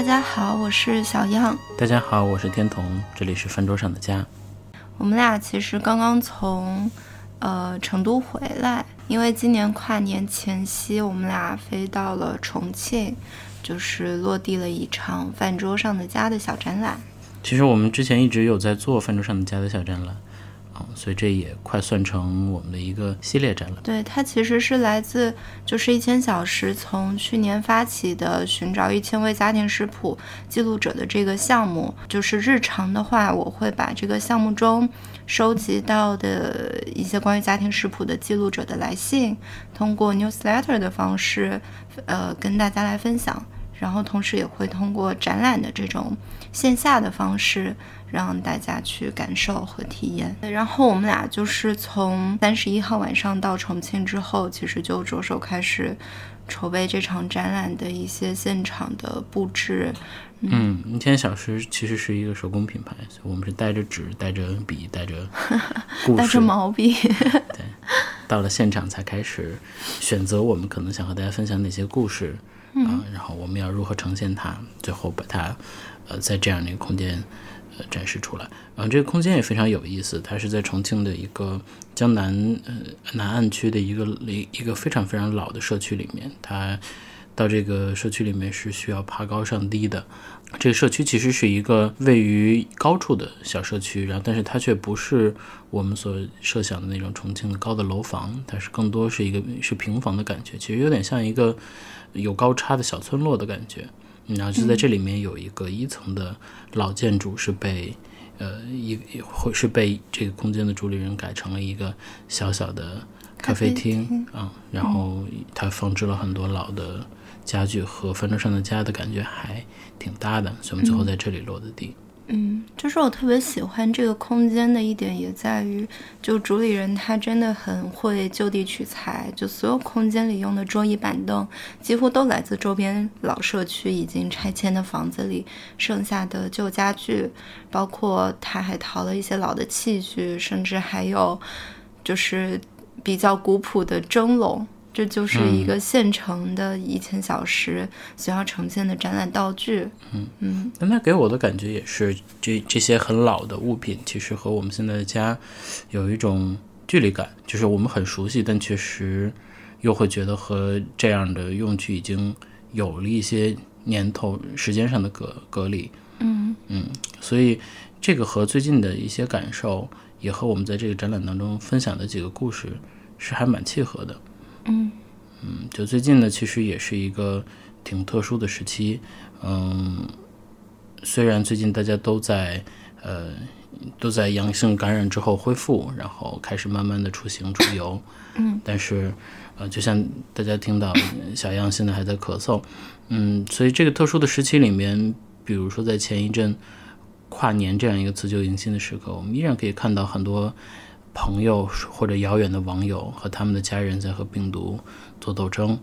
大家好，我是小样。大家好，我是天童，这里是饭桌上的家。我们俩其实刚刚从呃成都回来，因为今年跨年前夕，我们俩飞到了重庆，就是落地了一场饭桌上的家的小展览。其实我们之前一直有在做饭桌上的家的小展览。所以这也快算成我们的一个系列展览。对，它其实是来自就是一千小时从去年发起的寻找一千位家庭食谱记录者的这个项目。就是日常的话，我会把这个项目中收集到的一些关于家庭食谱的记录者的来信，通过 newsletter 的方式，呃，跟大家来分享。然后同时也会通过展览的这种线下的方式。让大家去感受和体验。然后我们俩就是从三十一号晚上到重庆之后，其实就着手开始筹备这场展览的一些现场的布置。嗯，一千小时其实是一个手工品牌，所以我们是带着纸、带着笔、带着 故事、带着毛笔。对，到了现场才开始选择我们可能想和大家分享哪些故事啊，然后我们要如何呈现它，最后把它呃在这样的一个空间。呃展示出来，然后这个空间也非常有意思。它是在重庆的一个江南呃南岸区的一个一一个非常非常老的社区里面。它到这个社区里面是需要爬高上低的。这个社区其实是一个位于高处的小社区，然后但是它却不是我们所设想的那种重庆的高的楼房，它是更多是一个是平房的感觉，其实有点像一个有高差的小村落的感觉。然后就在这里面有一个一层的老建筑，是被呃一会是被这个空间的主理人改成了一个小小的咖啡厅啊。然后它放置了很多老的家具，和饭桌上的家的感觉还挺搭的，所以我们最后在这里落的地。嗯，就是我特别喜欢这个空间的一点，也在于，就主理人他真的很会就地取材，就所有空间里用的桌椅板凳，几乎都来自周边老社区已经拆迁的房子里剩下的旧家具，包括他还淘了一些老的器具，甚至还有就是比较古朴的蒸笼。这就是一个现成的一千小时需要呈现的展览道具。嗯嗯，那给我的感觉也是，这这些很老的物品，其实和我们现在的家有一种距离感，就是我们很熟悉，但确实又会觉得和这样的用具已经有了一些年头、时间上的隔隔离。嗯嗯，所以这个和最近的一些感受，也和我们在这个展览当中分享的几个故事是还蛮契合的。嗯嗯，就最近呢，其实也是一个挺特殊的时期。嗯，虽然最近大家都在呃都在阳性感染之后恢复，然后开始慢慢的出行出游，嗯，但是呃，就像大家听到小样现在还在咳嗽，嗯，所以这个特殊的时期里面，比如说在前一阵跨年这样一个辞旧迎新的时刻，我们依然可以看到很多。朋友或者遥远的网友和他们的家人在和病毒做斗争，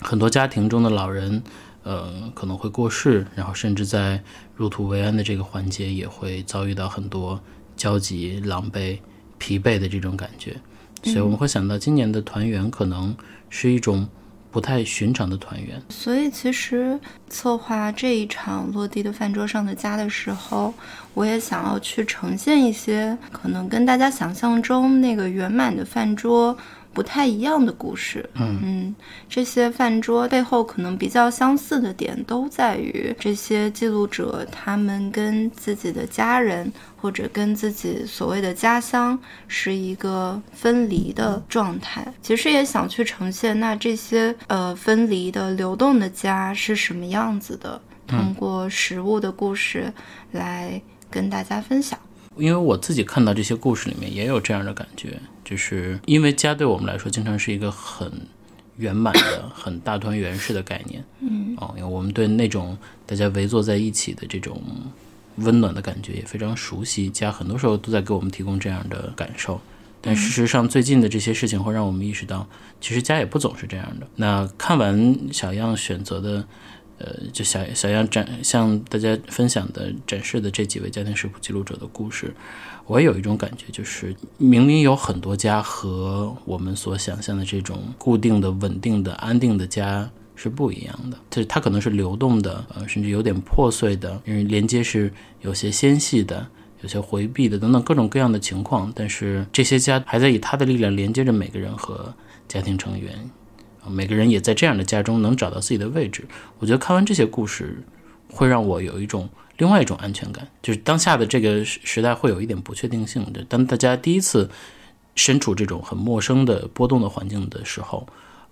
很多家庭中的老人，呃，可能会过世，然后甚至在入土为安的这个环节，也会遭遇到很多焦急、狼狈、疲惫的这种感觉。所以我们会想到，今年的团圆可能是一种。不太寻常的团圆，所以其实策划这一场落地的饭桌上的家的时候，我也想要去呈现一些可能跟大家想象中那个圆满的饭桌。不太一样的故事，嗯嗯，这些饭桌背后可能比较相似的点，都在于这些记录者他们跟自己的家人或者跟自己所谓的家乡是一个分离的状态。其实也想去呈现，那这些呃分离的流动的家是什么样子的，通过食物的故事来跟大家分享。因为我自己看到这些故事里面也有这样的感觉，就是因为家对我们来说经常是一个很圆满的、很大团圆式的概念，嗯，哦，因为我们对那种大家围坐在一起的这种温暖的感觉也非常熟悉，家很多时候都在给我们提供这样的感受。但事实上，最近的这些事情会让我们意识到，其实家也不总是这样的。那看完小样选择的。呃，就小小样展向大家分享的展示的这几位家庭食谱记录者的故事，我也有一种感觉，就是明明有很多家和我们所想象的这种固定的、稳定的、安定的家是不一样的。就是它可能是流动的，呃，甚至有点破碎的，因为连接是有些纤细的，有些回避的等等各种各样的情况。但是这些家还在以他的力量连接着每个人和家庭成员，每个人也在这样的家中能找到自己的位置。我觉得看完这些故事，会让我有一种。另外一种安全感，就是当下的这个时代会有一点不确定性的。当大家第一次身处这种很陌生的波动的环境的时候，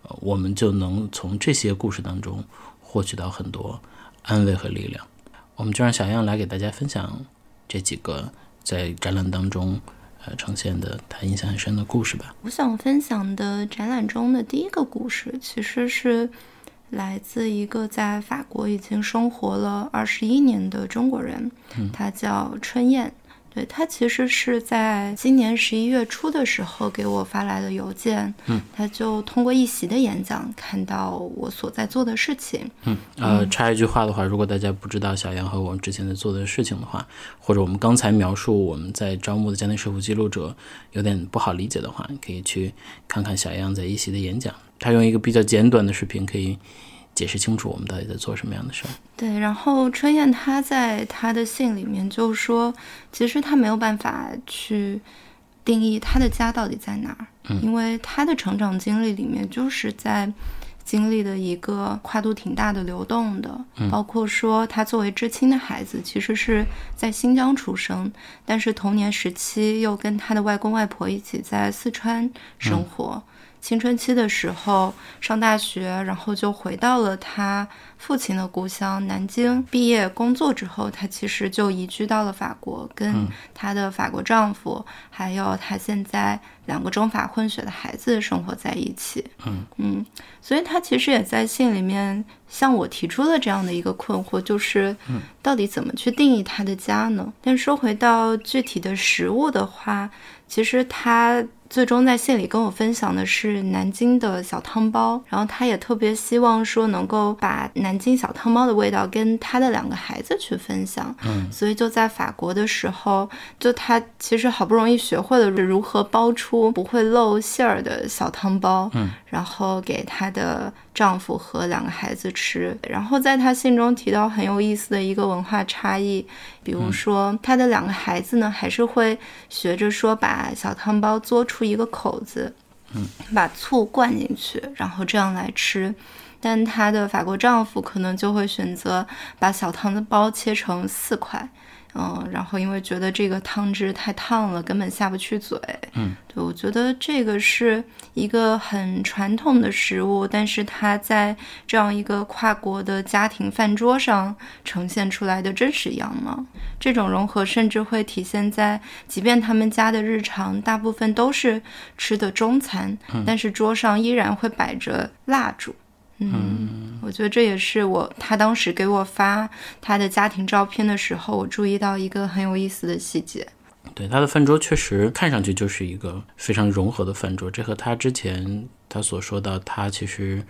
呃，我们就能从这些故事当中获取到很多安慰和力量。我们就让小样来给大家分享这几个在展览当中呃呈现的他印象很深的故事吧。我想分享的展览中的第一个故事，其实是。来自一个在法国已经生活了二十一年的中国人，他叫春燕。对他其实是在今年十一月初的时候给我发来的邮件。嗯，他就通过一席的演讲看到我所在做的事情。嗯，呃，插一句话的话，如果大家不知道小杨和我们之前在做的事情的话，或者我们刚才描述我们在招募的家庭社福记录者有点不好理解的话，你可以去看看小杨在一席的演讲。他用一个比较简短的视频，可以解释清楚我们到底在做什么样的事儿。对，然后春燕她在她的信里面就说，其实她没有办法去定义她的家到底在哪儿，因为她的成长经历里面就是在经历的一个跨度挺大的流动的，包括说她作为知青的孩子，其实是在新疆出生，但是童年时期又跟她的外公外婆一起在四川生活。青春期的时候上大学，然后就回到了他父亲的故乡南京。毕业工作之后，她其实就移居到了法国，跟她的法国丈夫，还有她现在两个中法混血的孩子生活在一起。嗯嗯，所以她其实也在信里面向我提出了这样的一个困惑，就是到底怎么去定义她的家呢？但说回到具体的食物的话，其实她。最终在信里跟我分享的是南京的小汤包，然后他也特别希望说能够把南京小汤包的味道跟他的两个孩子去分享。嗯，所以就在法国的时候，就他其实好不容易学会了如何包出不会漏馅儿的小汤包。嗯，然后给他的丈夫和两个孩子吃。然后在他信中提到很有意思的一个文化差异，比如说他的两个孩子呢，还是会学着说把小汤包做出。一个口子，嗯，把醋灌进去，然后这样来吃。但她的法国丈夫可能就会选择把小汤包切成四块。嗯，然后因为觉得这个汤汁太烫了，根本下不去嘴。嗯，对，我觉得这个是一个很传统的食物，但是它在这样一个跨国的家庭饭桌上呈现出来的真实样貌。这种融合甚至会体现在，即便他们家的日常大部分都是吃的中餐，但是桌上依然会摆着蜡烛。嗯，我觉得这也是我他当时给我发他的家庭照片的时候，我注意到一个很有意思的细节。对他的饭桌确实看上去就是一个非常融合的饭桌，这和他之前他所说到他其实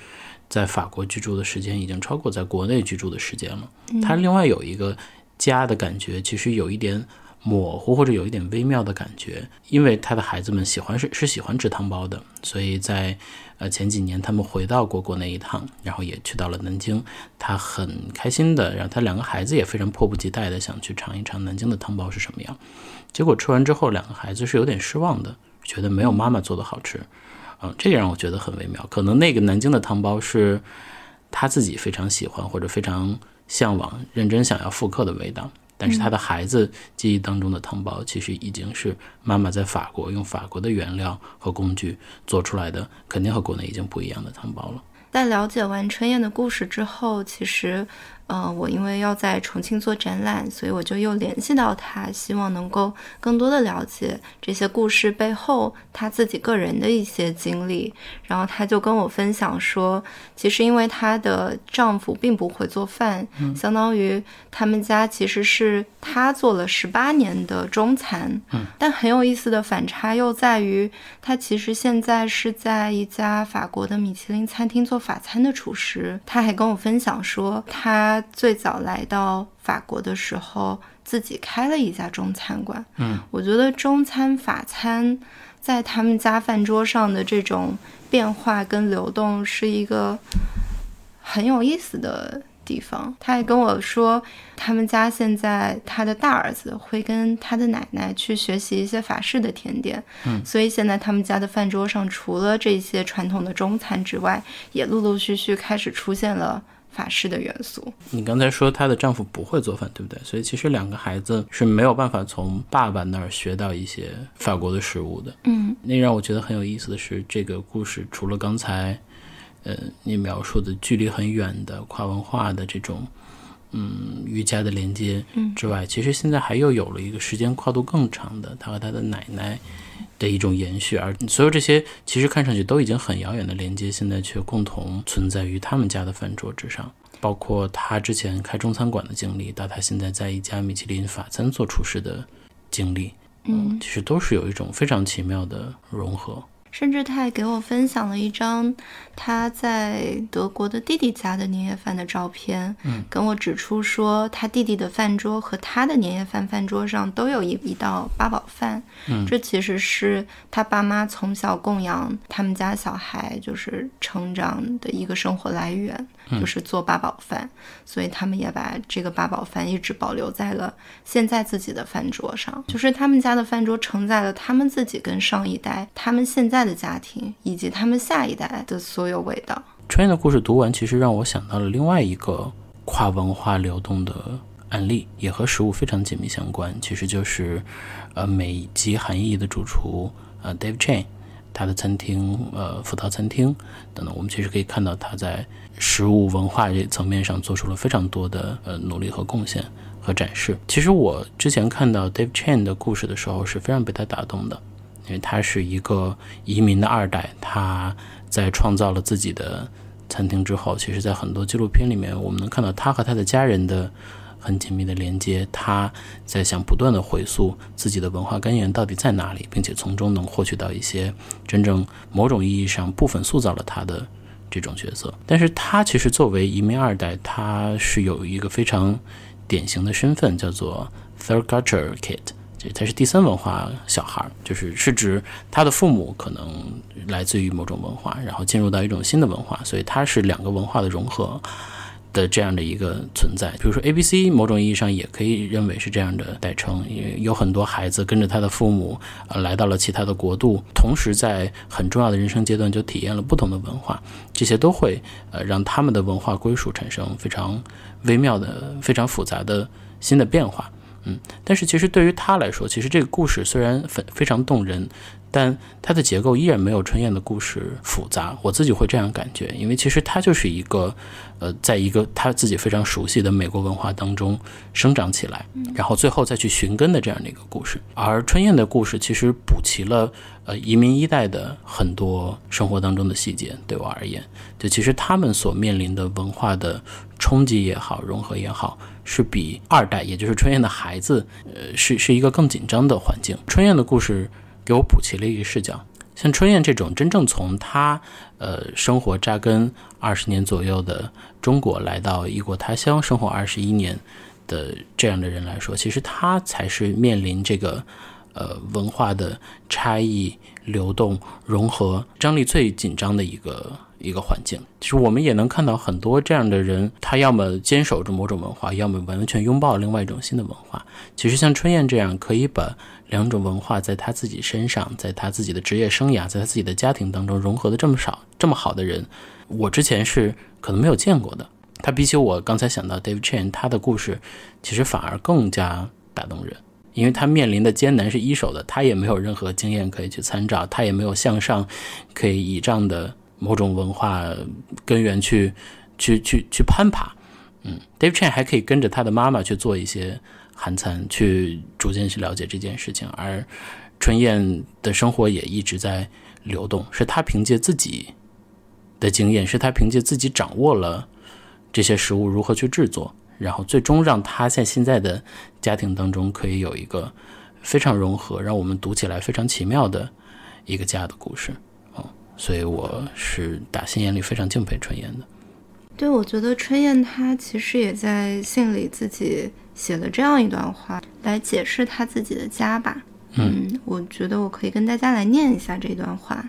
在法国居住的时间已经超过在国内居住的时间了。他另外有一个家的感觉，其实有一点。模糊或者有一点微妙的感觉，因为他的孩子们喜欢是是喜欢吃汤包的，所以在呃前几年他们回到过国内一趟，然后也去到了南京，他很开心的，然后他两个孩子也非常迫不及待的想去尝一尝南京的汤包是什么样。结果吃完之后，两个孩子是有点失望的，觉得没有妈妈做的好吃，嗯，这也让我觉得很微妙。可能那个南京的汤包是他自己非常喜欢或者非常向往、认真想要复刻的味道。但是他的孩子记忆当中的汤包，其实已经是妈妈在法国用法国的原料和工具做出来的，肯定和国内已经不一样的汤包了。在了解完春燕的故事之后，其实。嗯，我因为要在重庆做展览，所以我就又联系到他，希望能够更多的了解这些故事背后他自己个人的一些经历。然后他就跟我分享说，其实因为她的丈夫并不会做饭，相当于他们家其实是他做了十八年的中餐。嗯，但很有意思的反差又在于，他其实现在是在一家法国的米其林餐厅做法餐的厨师。他还跟我分享说，他。最早来到法国的时候，自己开了一家中餐馆。嗯，我觉得中餐、法餐在他们家饭桌上的这种变化跟流动，是一个很有意思的地方。他还跟我说，他们家现在他的大儿子会跟他的奶奶去学习一些法式的甜点，嗯，所以现在他们家的饭桌上除了这些传统的中餐之外，也陆陆续续开始出现了。法式的元素。你刚才说她的丈夫不会做饭，对不对？所以其实两个孩子是没有办法从爸爸那儿学到一些法国的食物的。嗯，那让我觉得很有意思的是，这个故事除了刚才，呃，你描述的距离很远的跨文化的这种，嗯，瑜伽的连接之外，其实现在还又有了一个时间跨度更长的，她和她的奶奶。的一种延续，而所有这些其实看上去都已经很遥远的连接，现在却共同存在于他们家的饭桌之上。包括他之前开中餐馆的经历，到他现在在一家米其林法餐做厨师的经历，嗯，其实都是有一种非常奇妙的融合。甚至他还给我分享了一张他在德国的弟弟家的年夜饭的照片，嗯，跟我指出说他弟弟的饭桌和他的年夜饭饭桌上都有一一道八宝饭，嗯，这其实是他爸妈从小供养他们家小孩就是成长的一个生活来源，就是做八宝饭，所以他们也把这个八宝饭一直保留在了现在自己的饭桌上，就是他们家的饭桌承载了他们自己跟上一代，他们现在。的家庭以及他们下一代的所有有味道。春燕的故事读完，其实让我想到了另外一个跨文化流动的案例，也和食物非常紧密相关。其实就是，呃，美籍韩裔的主厨呃 Dave Chen，他的餐厅呃福涛餐厅等等，我们其实可以看到他在食物文化这层面上做出了非常多的呃努力和贡献和展示。其实我之前看到 Dave Chen 的故事的时候，是非常被他打动的。因为他是一个移民的二代，他在创造了自己的餐厅之后，其实，在很多纪录片里面，我们能看到他和他的家人的很紧密的连接。他在想不断的回溯自己的文化根源到底在哪里，并且从中能获取到一些真正某种意义上部分塑造了他的这种角色。但是他其实作为移民二代，他是有一个非常典型的身份，叫做 Third Culture Kid。他是第三文化小孩，就是是指他的父母可能来自于某种文化，然后进入到一种新的文化，所以他是两个文化的融合的这样的一个存在。比如说 A B C，某种意义上也可以认为是这样的代称，因为有很多孩子跟着他的父母呃来到了其他的国度，同时在很重要的人生阶段就体验了不同的文化，这些都会呃让他们的文化归属产生非常微妙的、非常复杂的新的变化。嗯，但是其实对于他来说，其实这个故事虽然非非常动人，但它的结构依然没有春燕的故事复杂。我自己会这样感觉，因为其实它就是一个，呃，在一个他自己非常熟悉的美国文化当中生长起来，然后最后再去寻根的这样的一个故事。而春燕的故事其实补齐了呃移民一代的很多生活当中的细节。对我而言，就其实他们所面临的文化的冲击也好，融合也好。是比二代，也就是春燕的孩子，呃，是是一个更紧张的环境。春燕的故事给我补齐了一个视角，像春燕这种真正从他呃生活扎根二十年左右的中国，来到异国他乡生活二十一年的这样的人来说，其实他才是面临这个呃文化的差异、流动、融合张力最紧张的一个。一个环境，其实我们也能看到很多这样的人，他要么坚守着某种文化，要么完全拥抱另外一种新的文化。其实像春燕这样，可以把两种文化在他自己身上，在他自己的职业生涯，在他自己的家庭当中融合的这么少、这么好的人，我之前是可能没有见过的。他比起我刚才想到 Dave Chen，他的故事其实反而更加打动人，因为他面临的艰难是一手的，他也没有任何经验可以去参照，他也没有向上可以倚仗的。某种文化根源去去去去攀爬，嗯，Dave Chen 还可以跟着他的妈妈去做一些韩餐，去逐渐去了解这件事情。而春燕的生活也一直在流动，是他凭借自己的经验，是他凭借自己掌握了这些食物如何去制作，然后最终让他在现在的家庭当中可以有一个非常融合，让我们读起来非常奇妙的一个家的故事。所以我是打心眼里非常敬佩春燕的。对，我觉得春燕她其实也在信里自己写了这样一段话来解释她自己的家吧。嗯，我觉得我可以跟大家来念一下这段话。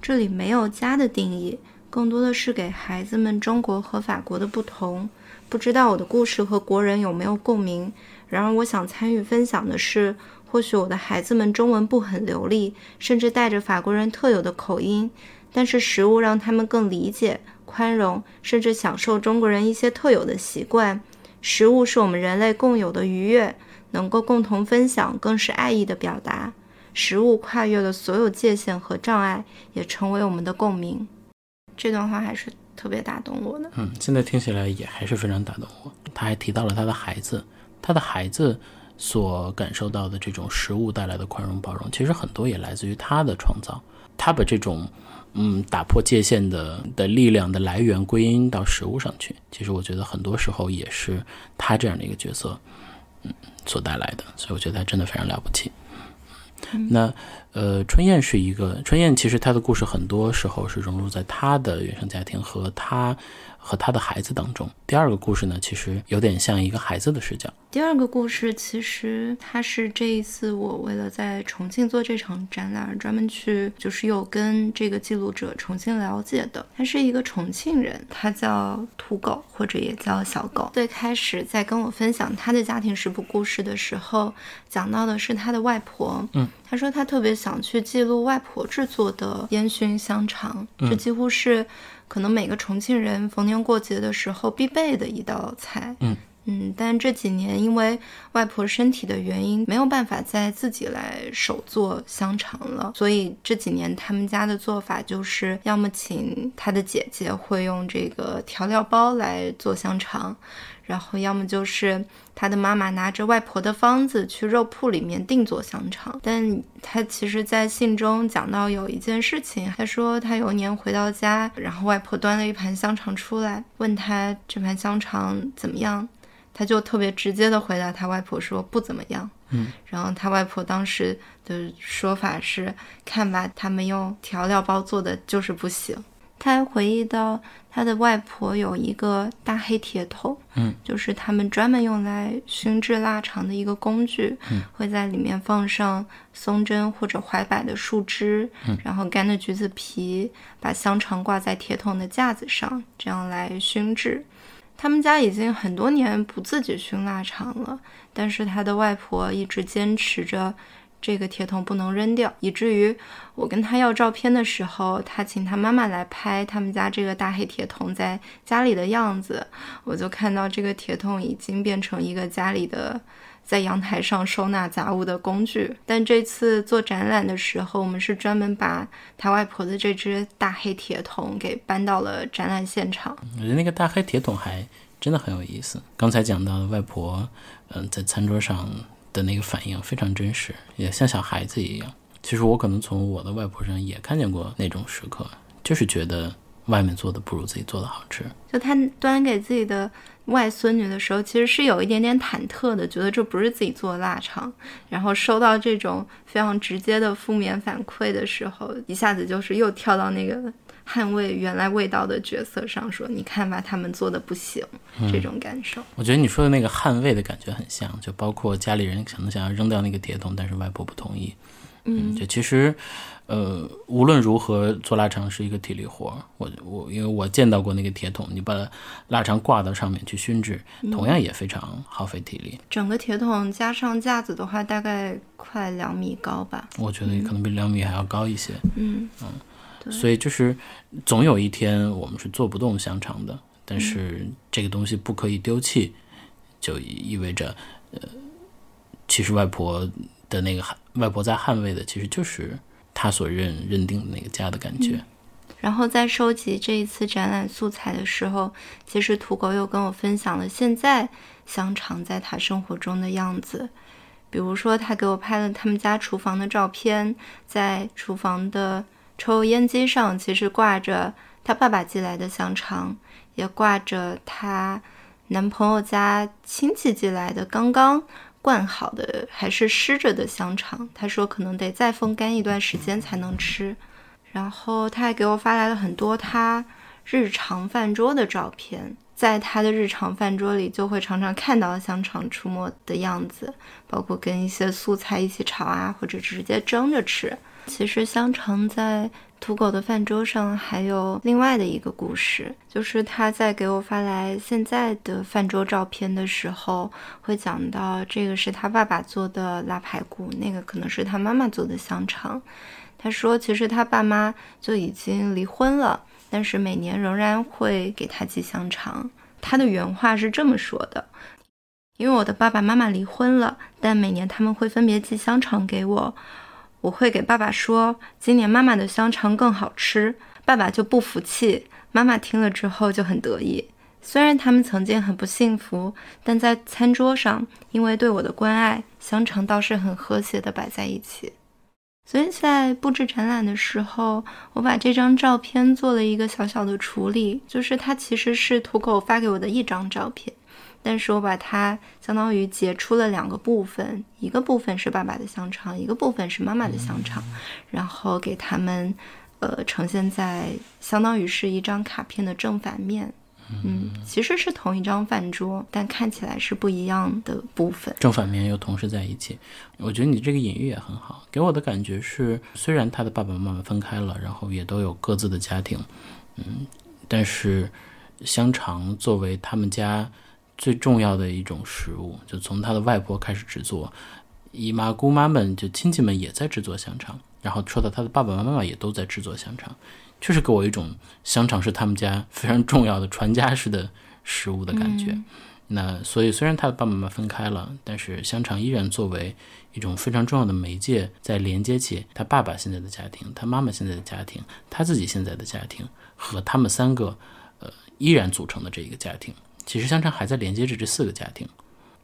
这里没有家的定义，更多的是给孩子们中国和法国的不同。不知道我的故事和国人有没有共鸣？然而，我想参与分享的是，或许我的孩子们中文不很流利，甚至带着法国人特有的口音，但是食物让他们更理解、宽容，甚至享受中国人一些特有的习惯。食物是我们人类共有的愉悦，能够共同分享，更是爱意的表达。食物跨越了所有界限和障碍，也成为我们的共鸣。这段话还是。特别打动我的，嗯，现在听起来也还是非常打动我。他还提到了他的孩子，他的孩子所感受到的这种食物带来的宽容包容，其实很多也来自于他的创造。他把这种，嗯，打破界限的的力量的来源归因到食物上去。其实我觉得很多时候也是他这样的一个角色，嗯，所带来的。所以我觉得他真的非常了不起。那，呃，春燕是一个春燕，其实她的故事很多时候是融入在她的原生家庭和她。和他的孩子当中，第二个故事呢，其实有点像一个孩子的视角。第二个故事其实它是这一次我为了在重庆做这场展览，专门去就是有跟这个记录者重新了解的。他是一个重庆人，他叫土狗或者也叫小狗。最开始在跟我分享他的家庭食谱故事的时候，讲到的是他的外婆。嗯，他说他特别想去记录外婆制作的烟熏香肠，这几乎是。可能每个重庆人逢年过节的时候必备的一道菜，嗯嗯，但这几年因为外婆身体的原因，没有办法再自己来手做香肠了，所以这几年他们家的做法就是要么请他的姐姐会用这个调料包来做香肠。然后要么就是他的妈妈拿着外婆的方子去肉铺里面定做香肠，但他其实，在信中讲到有一件事情，他说他有一年回到家，然后外婆端了一盘香肠出来，问他这盘香肠怎么样，他就特别直接的回答他外婆说不怎么样。嗯，然后他外婆当时的说法是，看吧，他们用调料包做的就是不行。他还回忆到，他的外婆有一个大黑铁桶，嗯，就是他们专门用来熏制腊肠的一个工具，嗯，会在里面放上松针或者槐柏的树枝，嗯，然后干的橘子皮，把香肠挂在铁桶的架子上，这样来熏制。他们家已经很多年不自己熏腊肠了，但是他的外婆一直坚持着。这个铁桶不能扔掉，以至于我跟他要照片的时候，他请他妈妈来拍他们家这个大黑铁桶在家里的样子，我就看到这个铁桶已经变成一个家里的在阳台上收纳杂物的工具。但这次做展览的时候，我们是专门把他外婆的这只大黑铁桶给搬到了展览现场。我觉得那个大黑铁桶还真的很有意思。刚才讲到外婆，嗯，在餐桌上。的那个反应非常真实，也像小孩子一样。其实我可能从我的外婆上也看见过那种时刻，就是觉得外面做的不如自己做的好吃。就他端给自己的外孙女的时候，其实是有一点点忐忑的，觉得这不是自己做的腊肠。然后收到这种非常直接的负面反馈的时候，一下子就是又跳到那个。捍卫原来味道的角色上说：“你看吧，他们做的不行。”这种感受，我觉得你说的那个捍卫的感觉很像，就包括家里人可能想要扔掉那个铁桶，但是外婆不同意。嗯，就其实，呃，无论如何做腊肠是一个体力活。我我因为我见到过那个铁桶，你把腊肠挂到上面去熏制，同样也非常耗费体力。整个铁桶加上架子的话，大概快两米高吧？我觉得可能比两米还要高一些。嗯嗯。所以就是，总有一天我们是做不动香肠的，但是这个东西不可以丢弃，就意味着，呃，其实外婆的那个外婆在捍卫的，其实就是她所认认定的那个家的感觉。然后在收集这一次展览素材的时候，其实土狗又跟我分享了现在香肠在他生活中的样子，比如说他给我拍了他们家厨房的照片，在厨房的。抽烟机上其实挂着她爸爸寄来的香肠，也挂着她男朋友家亲戚寄来的刚刚灌好的还是湿着的香肠。他说可能得再风干一段时间才能吃。然后他还给我发来了很多他日常饭桌的照片，在他的日常饭桌里就会常常看到香肠出没的样子，包括跟一些素菜一起炒啊，或者直接蒸着吃。其实香肠在土狗的饭桌上还有另外的一个故事，就是他在给我发来现在的饭桌照片的时候，会讲到这个是他爸爸做的腊排骨，那个可能是他妈妈做的香肠。他说，其实他爸妈就已经离婚了，但是每年仍然会给他寄香肠。他的原话是这么说的：“因为我的爸爸妈妈离婚了，但每年他们会分别寄香肠给我。”我会给爸爸说，今年妈妈的香肠更好吃，爸爸就不服气。妈妈听了之后就很得意。虽然他们曾经很不幸福，但在餐桌上，因为对我的关爱，香肠倒是很和谐的摆在一起。所以在布置展览的时候，我把这张照片做了一个小小的处理，就是它其实是土狗发给我的一张照片。但是我把它相当于截出了两个部分，一个部分是爸爸的香肠，一个部分是妈妈的香肠，然后给他们，呃，呈现在相当于是一张卡片的正反面。嗯，其实是同一张饭桌，但看起来是不一样的部分，正反面又同时在一起。我觉得你这个隐喻也很好，给我的感觉是，虽然他的爸爸妈妈分开了，然后也都有各自的家庭，嗯，但是香肠作为他们家。最重要的一种食物，就从他的外婆开始制作，姨妈姑妈们就亲戚们也在制作香肠，然后说到他的爸爸妈妈也都在制作香肠，确实给我一种香肠是他们家非常重要的传家式的食物的感觉。那所以虽然他的爸爸妈妈分开了，但是香肠依然作为一种非常重要的媒介，在连接起他爸爸现在的家庭、他妈妈现在的家庭、他自己现在的家庭和他们三个呃依然组成的这一个家庭。其实香肠还在连接着这四个家庭。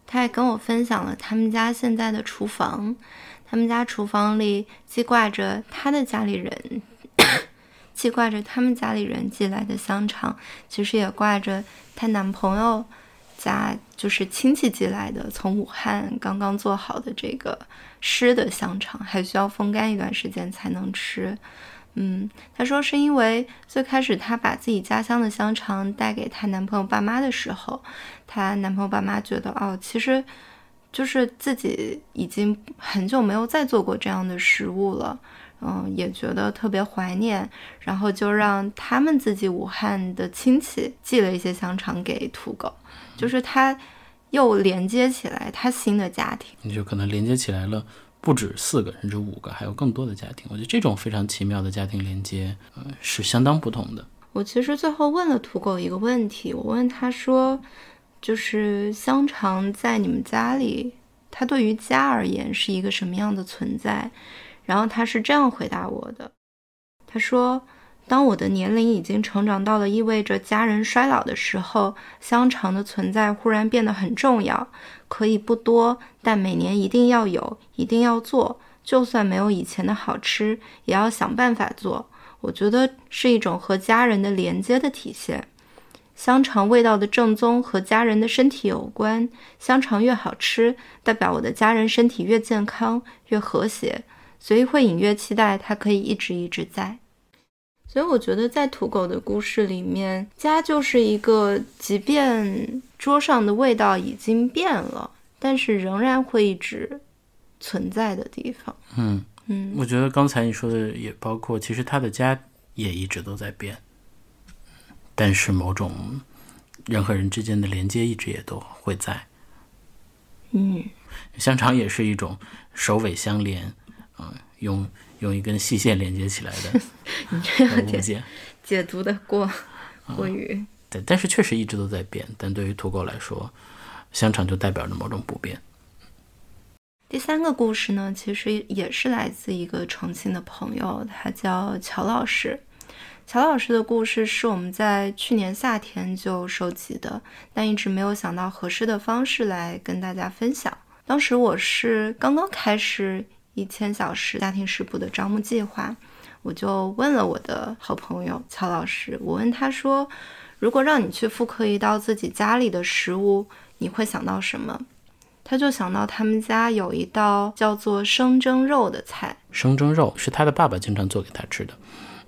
他还跟我分享了他们家现在的厨房，他们家厨房里既挂着他的家里人，既挂着他们家里人寄来的香肠，其实也挂着她男朋友家就是亲戚寄来的从武汉刚刚做好的这个湿的香肠，还需要风干一段时间才能吃。嗯，她说是因为最开始她把自己家乡的香肠带给她男朋友爸妈的时候，她男朋友爸妈觉得哦，其实就是自己已经很久没有再做过这样的食物了，嗯，也觉得特别怀念，然后就让他们自己武汉的亲戚寄了一些香肠给土狗，就是他又连接起来他新的家庭，你就可能连接起来了。不止四个，甚至五个，还有更多的家庭。我觉得这种非常奇妙的家庭连接，呃，是相当不同的。我其实最后问了土狗一个问题，我问他说，就是香肠在你们家里，它对于家而言是一个什么样的存在？然后他是这样回答我的，他说。当我的年龄已经成长到了意味着家人衰老的时候，香肠的存在忽然变得很重要。可以不多，但每年一定要有，一定要做。就算没有以前的好吃，也要想办法做。我觉得是一种和家人的连接的体现。香肠味道的正宗和家人的身体有关。香肠越好吃，代表我的家人身体越健康、越和谐，所以会隐约期待它可以一直一直在。所以我觉得，在土狗的故事里面，家就是一个，即便桌上的味道已经变了，但是仍然会一直存在的地方。嗯嗯，我觉得刚才你说的也包括，其实他的家也一直都在变，但是某种人和人之间的连接一直也都会在。嗯，香肠也是一种首尾相连，嗯，用。用一根细线连接起来的，你这样解解读的过过于对，但是确实一直都在变。但对于土狗来说，香肠就代表着某种不变。第三个故事呢，其实也是来自一个重庆的朋友，他叫乔老师。乔老师的故事是我们在去年夏天就收集的，但一直没有想到合适的方式来跟大家分享。当时我是刚刚开始。一千小时家庭食谱的招募计划，我就问了我的好朋友乔老师，我问他说：“如果让你去复刻一道自己家里的食物，你会想到什么？”他就想到他们家有一道叫做生蒸肉的菜。生蒸肉是他的爸爸经常做给他吃的，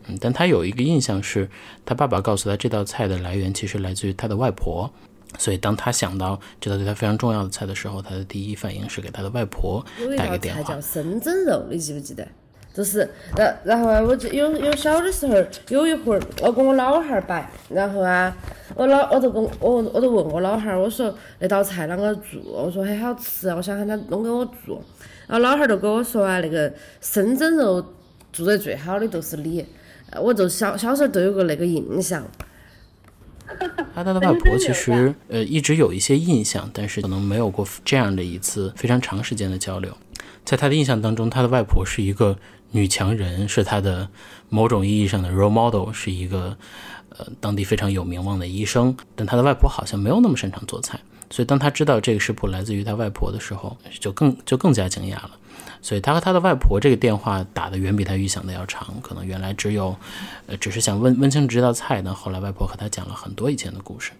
嗯，但他有一个印象是，他爸爸告诉他这道菜的来源其实来自于他的外婆。所以，当他想到这道对他非常重要的菜的时候，他的第一反应是给他的外婆打个电话。叫生蒸肉，你记不记得？就是，然然后啊，我就有有小的时候有一回儿，我跟我老汉儿摆，然后啊，我老我就跟我我就问我老汉儿，我说那道菜啷个做？我说很好吃，我想喊他弄给我做。然后老汉儿就跟我说啊，那个生蒸肉做得最好的就是你，我就小小时候都有个那个印象。他 他的外婆其实呃一直有一些印象，但是可能没有过这样的一次非常长时间的交流。在他的印象当中，他的外婆是一个女强人，是他的某种意义上的 role model，是一个呃当地非常有名望的医生。但他的外婆好像没有那么擅长做菜，所以当他知道这个食谱来自于他外婆的时候，就更就更加惊讶了。所以他和他的外婆这个电话打的远比他预想的要长，可能原来只有呃只是想问问清楚这道菜呢，后来外婆和他讲了很多以前的故事。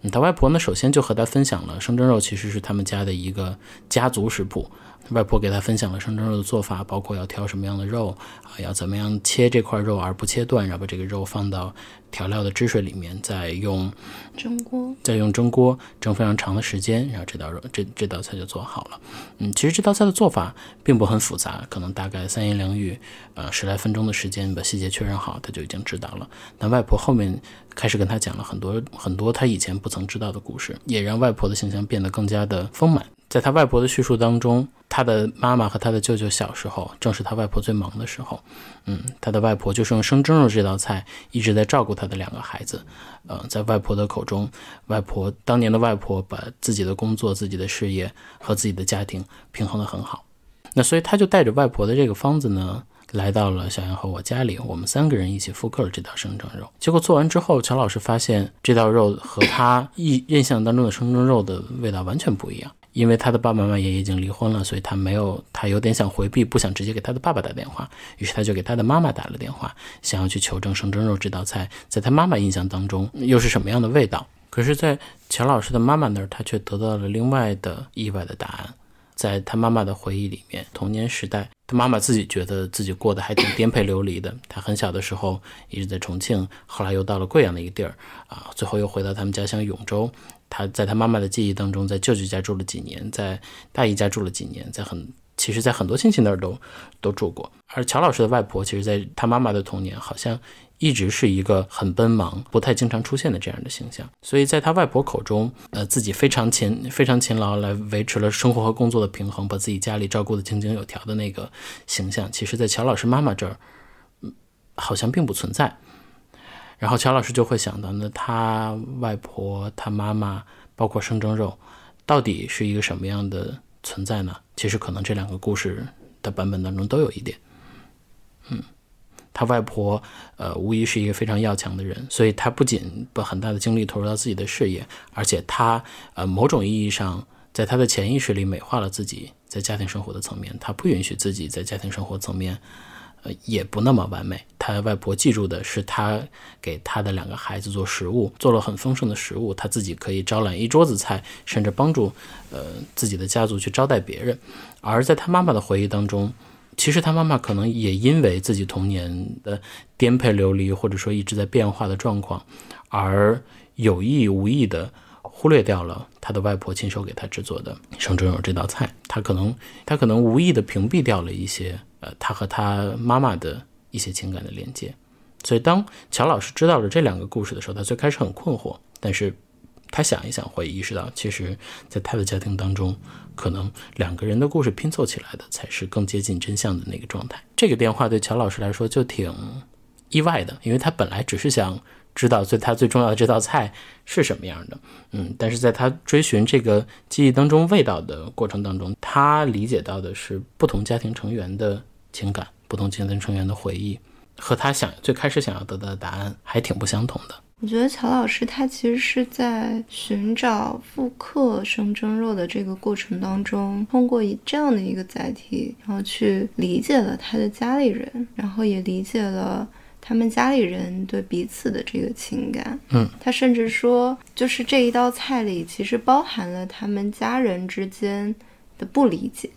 嗯，他外婆呢首先就和他分享了生蒸肉其实是他们家的一个家族食谱。外婆给他分享了生蒸肉的做法，包括要挑什么样的肉啊，要怎么样切这块肉而不切断，然后把这个肉放到调料的汁水里面，再用蒸锅，再用蒸锅蒸非常长的时间，然后这道肉这这道菜就做好了。嗯，其实这道菜的做法并不很复杂，可能大概三言两语，呃，十来分钟的时间把细节确认好，他就已经知道了。但外婆后面开始跟他讲了很多很多他以前不曾知道的故事，也让外婆的形象变得更加的丰满。在他外婆的叙述当中，他的妈妈和他的舅舅小时候正是他外婆最忙的时候。嗯，他的外婆就是用生蒸肉这道菜一直在照顾他的两个孩子。呃，在外婆的口中，外婆当年的外婆把自己的工作、自己的事业和自己的家庭平衡得很好。那所以他就带着外婆的这个方子呢，来到了小杨和我家里，我们三个人一起复刻了这道生蒸肉。结果做完之后，乔老师发现这道肉和他印印象当中的生蒸肉的味道完全不一样。因为他的爸爸妈妈也已经离婚了，所以他没有，他有点想回避，不想直接给他的爸爸打电话，于是他就给他的妈妈打了电话，想要去求证生蒸肉这道菜在他妈妈印象当中又是什么样的味道。可是，在乔老师的妈妈那儿，他却得到了另外的意外的答案。在他妈妈的回忆里面，童年时代，他妈妈自己觉得自己过得还挺颠沛流离的。他很小的时候一直在重庆，后来又到了贵阳的一个地儿，啊，最后又回到他们家乡永州。他在他妈妈的记忆当中，在舅舅家住了几年，在大姨家住了几年，在很其实，在很多亲戚那儿都都住过。而乔老师的外婆，其实在他妈妈的童年，好像一直是一个很奔忙、不太经常出现的这样的形象。所以在他外婆口中，呃，自己非常勤、非常勤劳，来维持了生活和工作的平衡，把自己家里照顾得井井有条的那个形象，其实，在乔老师妈妈这儿，嗯，好像并不存在。然后乔老师就会想到，那他外婆、他妈妈，包括生蒸肉，到底是一个什么样的存在呢？其实可能这两个故事的版本当中都有一点。嗯，他外婆，呃，无疑是一个非常要强的人，所以他不仅把很大的精力投入到自己的事业，而且他，呃，某种意义上，在他的潜意识里美化了自己在家庭生活的层面，他不允许自己在家庭生活层面。呃，也不那么完美。他外婆记住的是他给他的两个孩子做食物，做了很丰盛的食物，他自己可以招揽一桌子菜，甚至帮助呃自己的家族去招待别人。而在他妈妈的回忆当中，其实他妈妈可能也因为自己童年的颠沛流离，或者说一直在变化的状况，而有意无意的忽略掉了他的外婆亲手给他制作的生猪肉这道菜。他可能他可能无意的屏蔽掉了一些。呃，他和他妈妈的一些情感的连接，所以当乔老师知道了这两个故事的时候，他最开始很困惑，但是他想一想，会意识到，其实，在他的家庭当中，可能两个人的故事拼凑起来的才是更接近真相的那个状态。这个电话对乔老师来说就挺意外的，因为他本来只是想知道最他最重要的这道菜是什么样的，嗯，但是在他追寻这个记忆当中味道的过程当中，他理解到的是不同家庭成员的。情感不同家庭成员的回忆，和他想最开始想要得到的答案还挺不相同的。我觉得乔老师他其实是在寻找复刻生蒸肉的这个过程当中，通过以这样的一个载体，然后去理解了他的家里人，然后也理解了他们家里人对彼此的这个情感。嗯，他甚至说，就是这一道菜里其实包含了他们家人之间的不理解。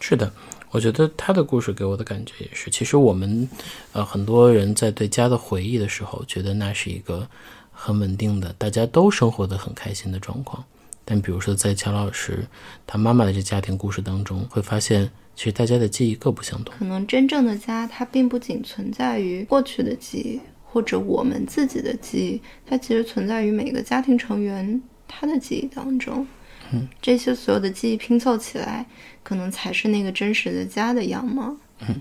是的。我觉得他的故事给我的感觉也是，其实我们，呃，很多人在对家的回忆的时候，觉得那是一个很稳定的，大家都生活的很开心的状况。但比如说在乔老师他妈妈的这家庭故事当中，会发现其实大家的记忆各不相同。可能真正的家，它并不仅存在于过去的记忆，或者我们自己的记忆，它其实存在于每个家庭成员他的记忆当中。嗯，这些所有的记忆拼凑起来，可能才是那个真实的家的样貌。嗯。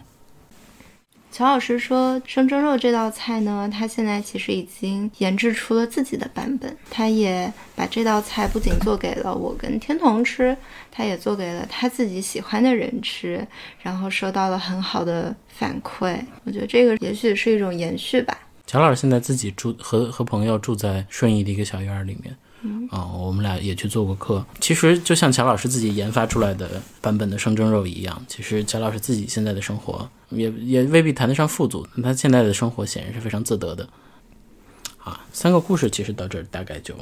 乔老师说，生蒸肉这道菜呢，他现在其实已经研制出了自己的版本。他也把这道菜不仅做给了我跟天童吃，他也做给了他自己喜欢的人吃，然后收到了很好的反馈。我觉得这个也许是一种延续吧。乔老师现在自己住和和朋友住在顺义的一个小院儿里面。嗯，啊，我们俩也去做过课。其实就像乔老师自己研发出来的版本的生蒸肉一样，其实乔老师自己现在的生活也也未必谈得上富足，他现在的生活显然是非常自得的。啊，三个故事其实到这儿大概就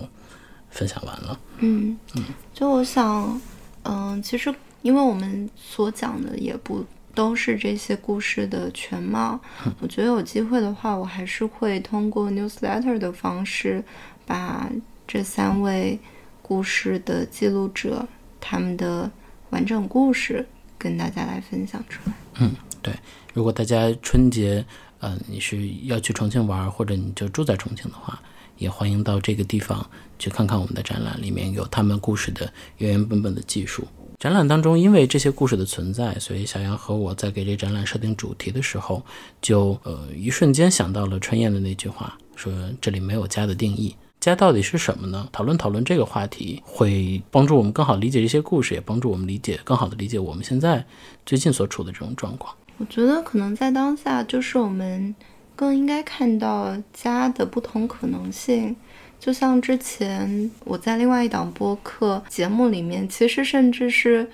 分享完了。嗯嗯，就我想，嗯，其实因为我们所讲的也不都是这些故事的全貌，我觉得有机会的话，我还是会通过 newsletter 的方式把。这三位故事的记录者，他们的完整故事跟大家来分享出来。嗯，对。如果大家春节，呃，你是要去重庆玩，或者你就住在重庆的话，也欢迎到这个地方去看看我们的展览，里面有他们故事的原原本本的记述。展览当中，因为这些故事的存在，所以小杨和我在给这展览设定主题的时候，就呃一瞬间想到了春燕的那句话，说这里没有家的定义。家到底是什么呢？讨论讨论这个话题，会帮助我们更好理解这些故事，也帮助我们理解更好的理解我们现在最近所处的这种状况。我觉得可能在当下，就是我们更应该看到家的不同可能性。就像之前我在另外一档播客节目里面，其实甚至是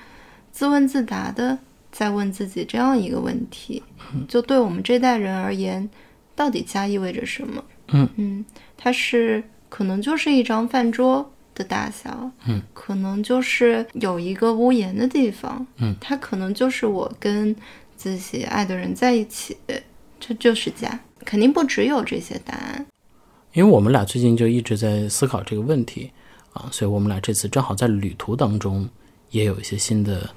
自问自答的在问自己这样一个问题：就对我们这代人而言，到底家意味着什么？嗯嗯，它是。可能就是一张饭桌的大小，嗯，可能就是有一个屋檐的地方，嗯，它可能就是我跟自己爱的人在一起，这就是家，肯定不只有这些答案。因为我们俩最近就一直在思考这个问题啊，所以我们俩这次正好在旅途当中也有一些新的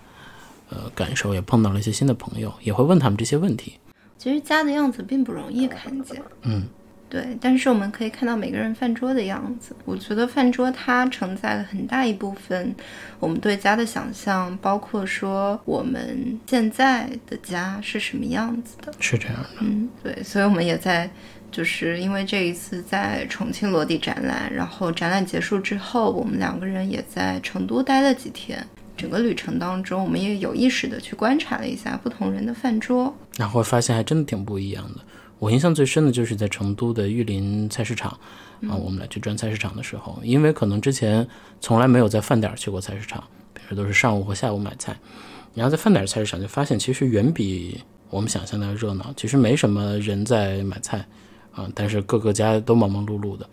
呃感受，也碰到了一些新的朋友，也会问他们这些问题。其实家的样子并不容易看见，嗯。对，但是我们可以看到每个人饭桌的样子。我觉得饭桌它承载了很大一部分我们对家的想象，包括说我们现在的家是什么样子的。是这样的，嗯，对，所以我们也在，就是因为这一次在重庆落地展览，然后展览结束之后，我们两个人也在成都待了几天。整个旅程当中，我们也有意识的去观察了一下不同人的饭桌，然后发现还真的挺不一样的。我印象最深的就是在成都的玉林菜市场，啊，我们俩去转菜市场的时候，因为可能之前从来没有在饭点去过菜市场，平时都是上午和下午买菜，然后在饭点菜市场就发现其实远比我们想象的要热闹，其实没什么人在买菜，啊，但是各个家都忙忙碌碌的，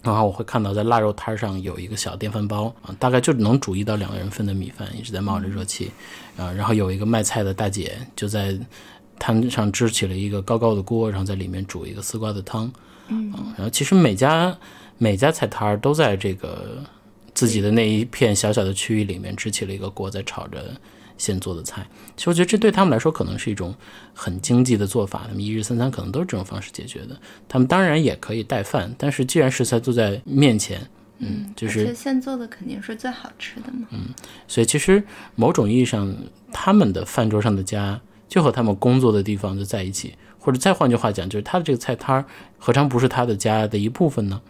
然后我会看到在腊肉摊上有一个小电饭煲，啊，大概就能煮一到两个人份的米饭，一直在冒着热气，啊，然后有一个卖菜的大姐就在。摊上支起了一个高高的锅，然后在里面煮一个丝瓜的汤。嗯，然后其实每家每家菜摊儿都在这个自己的那一片小小的区域里面支起了一个锅，在炒着现做的菜。其实我觉得这对他们来说可能是一种很经济的做法，他们一日三餐可能都是这种方式解决的。他们当然也可以带饭，但是既然食材都在面前，嗯，就是现做的肯定是最好吃的嘛。嗯，所以其实某种意义上，他们的饭桌上的家。就和他们工作的地方就在一起，或者再换句话讲，就是他的这个菜摊儿何尝不是他的家的一部分呢？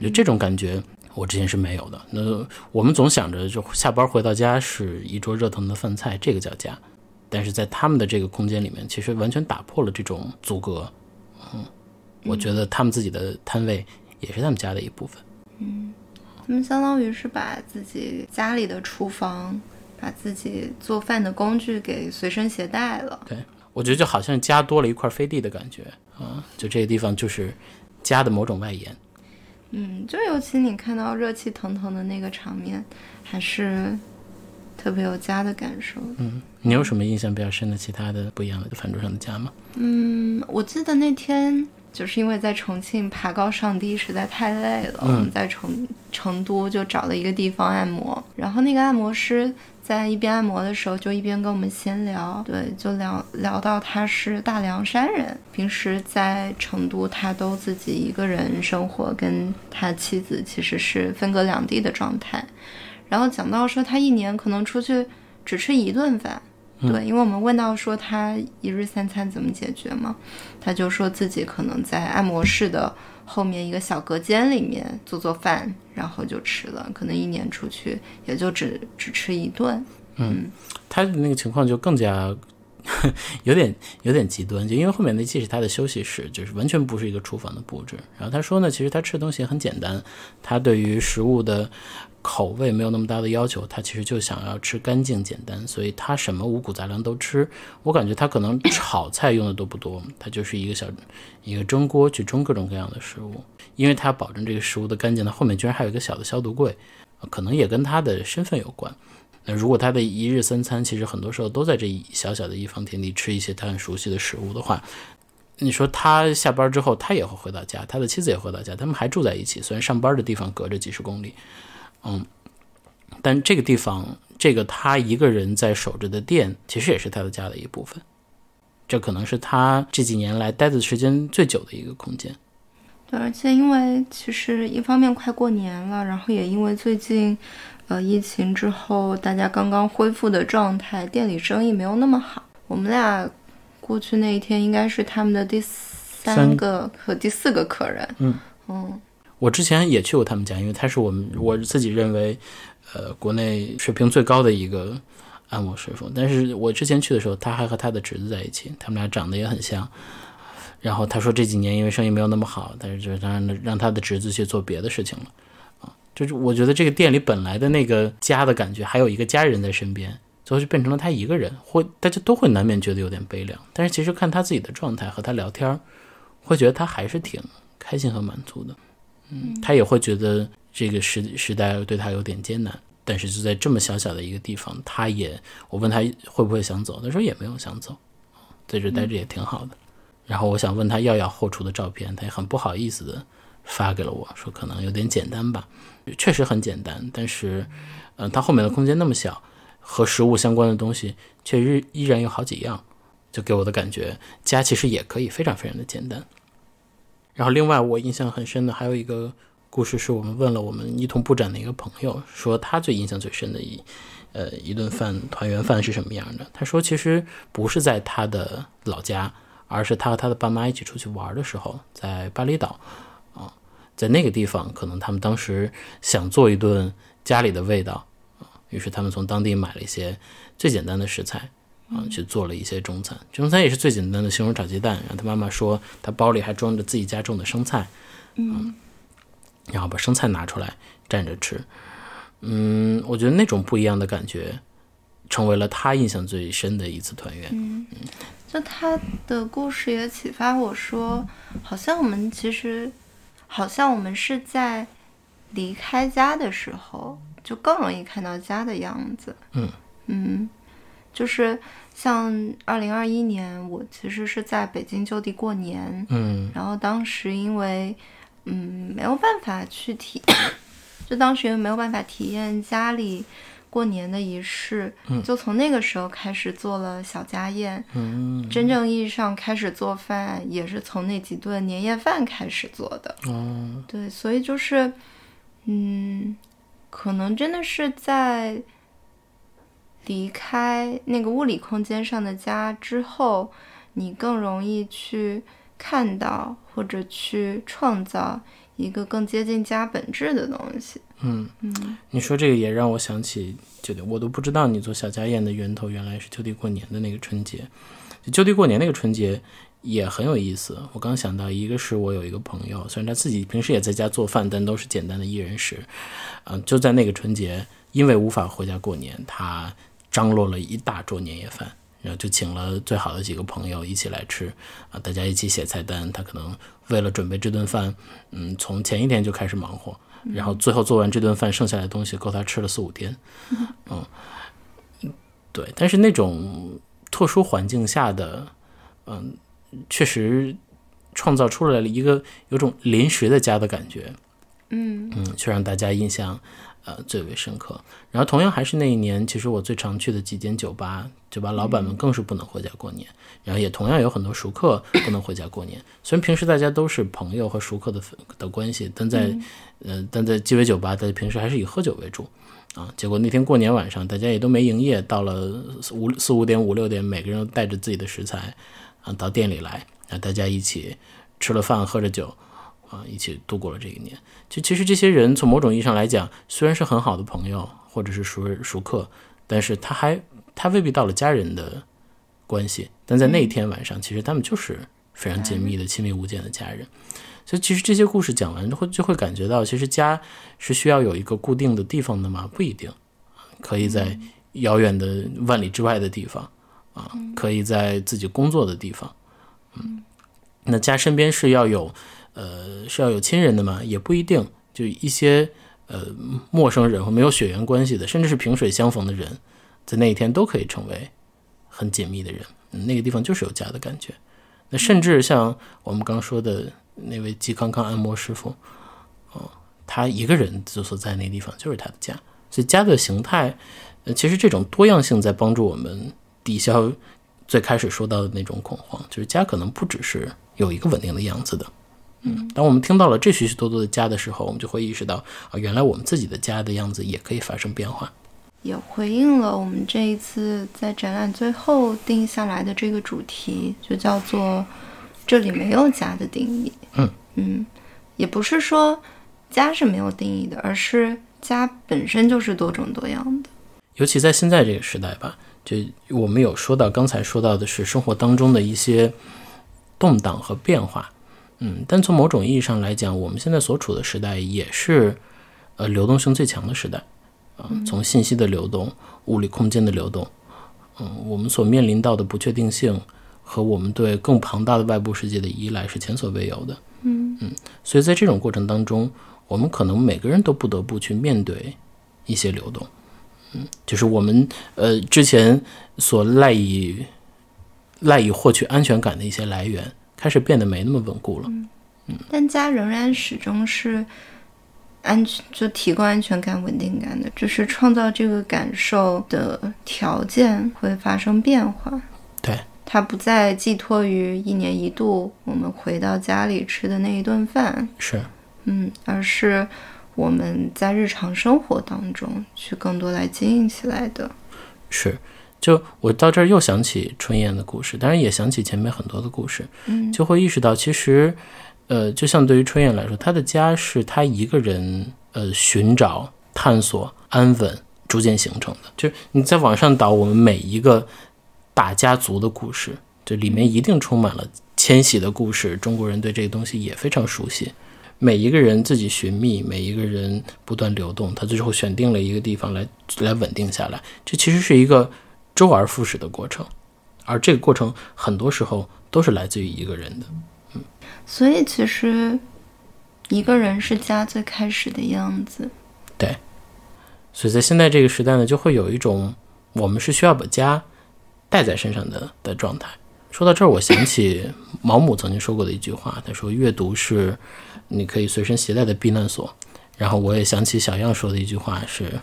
就这种感觉，我之前是没有的。那我们总想着，就下班回到家是一桌热腾的饭菜，这个叫家。但是在他们的这个空间里面，其实完全打破了这种阻隔。嗯，我觉得他们自己的摊位也是他们家的一部分。嗯，他们相当于是把自己家里的厨房。把自己做饭的工具给随身携带了。对，我觉得就好像家多了一块飞地的感觉啊，就这个地方就是家的某种外延。嗯，就尤其你看到热气腾腾的那个场面，还是特别有家的感受。嗯，你有什么印象比较深的其他的不一样的饭桌上的家吗？嗯，我记得那天就是因为在重庆爬高上低实在太累了，我们在成成都就找了一个地方按摩，然后那个按摩师在一边按摩的时候就一边跟我们闲聊，对，就聊聊到他是大凉山人，平时在成都他都自己一个人生活，跟他妻子其实是分隔两地的状态，然后讲到说他一年可能出去只吃一顿饭。对，因为我们问到说他一日三餐怎么解决嘛，他就说自己可能在按摩室的后面一个小隔间里面做做饭，然后就吃了，可能一年出去也就只只吃一顿。嗯，他的那个情况就更加 有点有点极端，就因为后面那既是他的休息室，就是完全不是一个厨房的布置。然后他说呢，其实他吃的东西很简单，他对于食物的。口味没有那么大的要求，他其实就想要吃干净简单，所以他什么五谷杂粮都吃。我感觉他可能炒菜用的都不多，他就是一个小一个蒸锅去蒸各种各样的食物，因为他保证这个食物的干净。他后面居然还有一个小的消毒柜，可能也跟他的身份有关。那如果他的一日三餐其实很多时候都在这一小小的一方天地吃一些他很熟悉的食物的话，你说他下班之后他也会回到家，他的妻子也回到家，他们还住在一起，虽然上班的地方隔着几十公里。嗯，但这个地方，这个他一个人在守着的店，其实也是他的家的一部分。这可能是他这几年来待的时间最久的一个空间。对，而且因为其实一方面快过年了，然后也因为最近，呃，疫情之后大家刚刚恢复的状态，店里生意没有那么好。我们俩过去那一天应该是他们的第三个和第四个客人。嗯嗯。我之前也去过他们家，因为他是我们我自己认为，呃，国内水平最高的一个按摩师傅。但是我之前去的时候，他还和他的侄子在一起，他们俩长得也很像。然后他说这几年因为生意没有那么好，但是就是让让他的侄子去做别的事情了。啊，就是我觉得这个店里本来的那个家的感觉，还有一个家人在身边，最后就变成了他一个人，会大家都会难免觉得有点悲凉。但是其实看他自己的状态和他聊天，会觉得他还是挺开心和满足的。嗯，他也会觉得这个时时代对他有点艰难，但是就在这么小小的一个地方，他也我问他会不会想走，他说也没有想走，在这待着也挺好的。然后我想问他要要后厨的照片，他也很不好意思的发给了我，说可能有点简单吧，确实很简单，但是，嗯，他后面的空间那么小，和食物相关的东西却依依然有好几样，就给我的感觉家其实也可以非常非常的简单。然后，另外我印象很深的还有一个故事，是我们问了我们一同布展的一个朋友，说他最印象最深的一，呃，一顿饭团圆饭是什么样的？他说，其实不是在他的老家，而是他和他的爸妈一起出去玩的时候，在巴厘岛，啊，在那个地方，可能他们当时想做一顿家里的味道，于是他们从当地买了一些最简单的食材。啊，去做了一些中餐，中餐也是最简单的西红柿炒鸡蛋。然后他妈妈说，他包里还装着自己家种的生菜，嗯，然后把生菜拿出来蘸着吃。嗯，我觉得那种不一样的感觉，成为了他印象最深的一次团圆。嗯，就他的故事也启发我说，好像我们其实，好像我们是在离开家的时候，就更容易看到家的样子。嗯嗯。就是像二零二一年，我其实是在北京就地过年，嗯，然后当时因为，嗯，没有办法去体，就当时因为没有办法体验家里过年的仪式，就从那个时候开始做了小家宴，嗯，真正意义上开始做饭也是从那几顿年夜饭开始做的，哦，对，所以就是，嗯，可能真的是在。离开那个物理空间上的家之后，你更容易去看到或者去创造一个更接近家本质的东西。嗯嗯，你说这个也让我想起，就我都不知道你做小家宴的源头原来是就地过年的那个春节。就地过年那个春节也很有意思。我刚想到，一个是我有一个朋友，虽然他自己平时也在家做饭，但都是简单的一人食。嗯，就在那个春节，因为无法回家过年，他。张罗了一大桌年夜饭，然后就请了最好的几个朋友一起来吃啊，大家一起写菜单。他可能为了准备这顿饭，嗯，从前一天就开始忙活，然后最后做完这顿饭，剩下来的东西够他吃了四五天。嗯，对。但是那种特殊环境下的，嗯，确实创造出来了一个有种临时的家的感觉，嗯嗯，却让大家印象呃最为深刻。然后同样还是那一年，其实我最常去的几间酒吧，酒吧老板们更是不能回家过年，然后也同样有很多熟客不能回家过年。虽然平时大家都是朋友和熟客的的关系，但在呃但在鸡尾酒吧，大家平时还是以喝酒为主。啊，结果那天过年晚上，大家也都没营业，到了五四五点五六点，每个人都带着自己的食材，啊，到店里来，啊，大家一起吃了饭，喝着酒，啊，一起度过了这一年。就其实这些人从某种意义上来讲，虽然是很好的朋友或者是熟人熟客，但是他还他未必到了家人的关系，但在那一天晚上，其实他们就是非常紧密的、亲密无间的家人。所以其实这些故事讲完之后，就会感觉到，其实家是需要有一个固定的地方的吗？不一定，可以在遥远的万里之外的地方，啊，可以在自己工作的地方，嗯，那家身边是要有，呃，是要有亲人的吗？也不一定，就一些呃陌生人和没有血缘关系的，甚至是萍水相逢的人，在那一天都可以成为很紧密的人，那个地方就是有家的感觉。那甚至像我们刚说的。那位季康康按摩师傅，哦，他一个人就所在那地方就是他的家，所以家的形态，呃，其实这种多样性在帮助我们抵消最开始说到的那种恐慌，就是家可能不只是有一个稳定的样子的。嗯，当我们听到了这许许多多的家的时候，我们就会意识到啊，原来我们自己的家的样子也可以发生变化。也回应了我们这一次在展览最后定下来的这个主题，就叫做。这里没有家的定义，嗯嗯，也不是说家是没有定义的，而是家本身就是多种多样的。尤其在现在这个时代吧，就我们有说到，刚才说到的是生活当中的一些动荡和变化，嗯，但从某种意义上来讲，我们现在所处的时代也是呃流动性最强的时代啊，从信息的流动、物理空间的流动，嗯，我们所面临到的不确定性。和我们对更庞大的外部世界的依赖是前所未有的。嗯嗯，所以在这种过程当中，我们可能每个人都不得不去面对一些流动。嗯，就是我们呃之前所赖以赖以获取安全感的一些来源，开始变得没那么稳固了。嗯，但家仍然始终是安全，就提供安全感、稳定感的，就是创造这个感受的条件会发生变化。对。它不再寄托于一年一度我们回到家里吃的那一顿饭，是，嗯，而是我们在日常生活当中去更多来经营起来的。是，就我到这儿又想起春燕的故事，当然也想起前面很多的故事，嗯，就会意识到，其实，呃，就像对于春燕来说，她的家是她一个人呃寻找、探索、安稳逐渐形成的。就是你在往上倒我们每一个。大家族的故事，这里面一定充满了迁徙的故事。中国人对这个东西也非常熟悉。每一个人自己寻觅，每一个人不断流动，他最后选定了一个地方来来稳定下来。这其实是一个周而复始的过程，而这个过程很多时候都是来自于一个人的。嗯，所以其实一个人是家最开始的样子。对，所以在现在这个时代呢，就会有一种我们是需要把家。带在身上的的状态。说到这儿，我想起毛姆曾经说过的一句话，他说：“阅读是你可以随身携带的避难所。”然后我也想起小样说的一句话是：“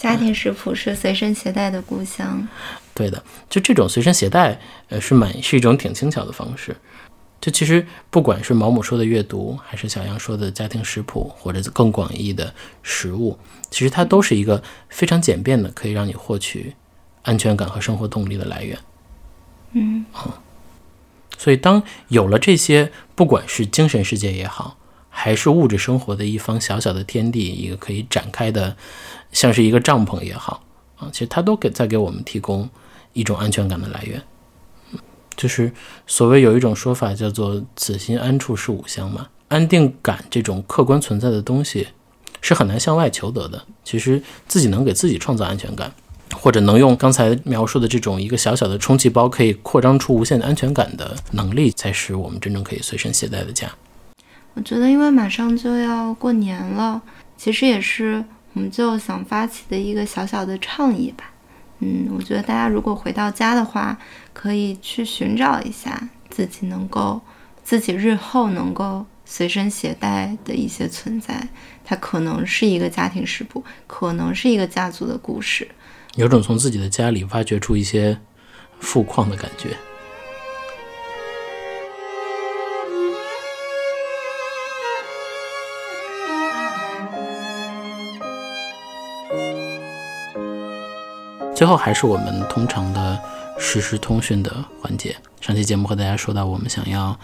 家庭食谱是随身携带的故乡。”对的，就这种随身携带，呃，是蛮是一种挺轻巧的方式。就其实不管是毛姆说的阅读，还是小杨说的家庭食谱，或者更广义的食物，其实它都是一个非常简便的，可以让你获取。安全感和生活动力的来源，嗯好，所以当有了这些，不管是精神世界也好，还是物质生活的一方小小的天地，一个可以展开的，像是一个帐篷也好，啊，其实它都给在给我们提供一种安全感的来源。就是所谓有一种说法叫做“此心安处是吾乡”嘛，安定感这种客观存在的东西是很难向外求得的。其实自己能给自己创造安全感。或者能用刚才描述的这种一个小小的充气包，可以扩张出无限的安全感的能力，才是我们真正可以随身携带的家。我觉得，因为马上就要过年了，其实也是我们就想发起的一个小小的倡议吧。嗯，我觉得大家如果回到家的话，可以去寻找一下自己能够自己日后能够随身携带的一些存在。它可能是一个家庭食谱，可能是一个家族的故事，有种从自己的家里挖掘出一些富矿的感觉。最后还是我们通常的实时通讯的环节。上期节目和大家说到，我们想要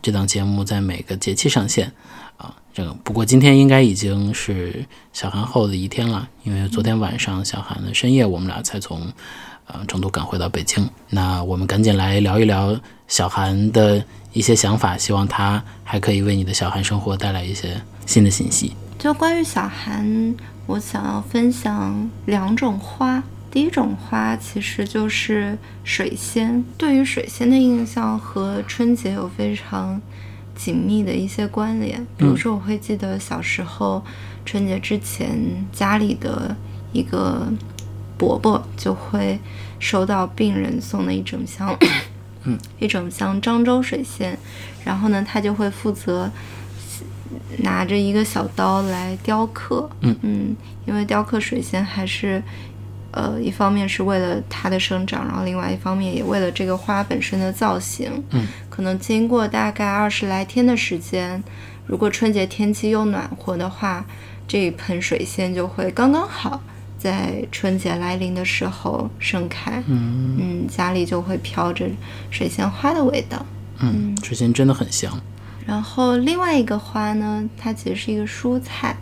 这档节目在每个节气上线啊。这个不过今天应该已经是小寒后的一天了，因为昨天晚上小寒的深夜，我们俩才从呃成都赶回到北京。那我们赶紧来聊一聊小寒的一些想法，希望他还可以为你的小寒生活带来一些新的信息。就关于小寒，我想要分享两种花。第一种花其实就是水仙。对于水仙的印象和春节有非常紧密的一些关联。比如说，我会记得小时候春节之前，家里的一个伯伯就会收到病人送的一整箱，嗯，一整箱漳州水仙，然后呢，他就会负责拿着一个小刀来雕刻，嗯嗯，因为雕刻水仙还是。呃，一方面是为了它的生长，然后另外一方面也为了这个花本身的造型。嗯，可能经过大概二十来天的时间，如果春节天气又暖和的话，这一盆水仙就会刚刚好在春节来临的时候盛开。嗯嗯，家里就会飘着水仙花的味道。嗯，水仙真的很香。然后另外一个花呢，它其实是一个蔬菜，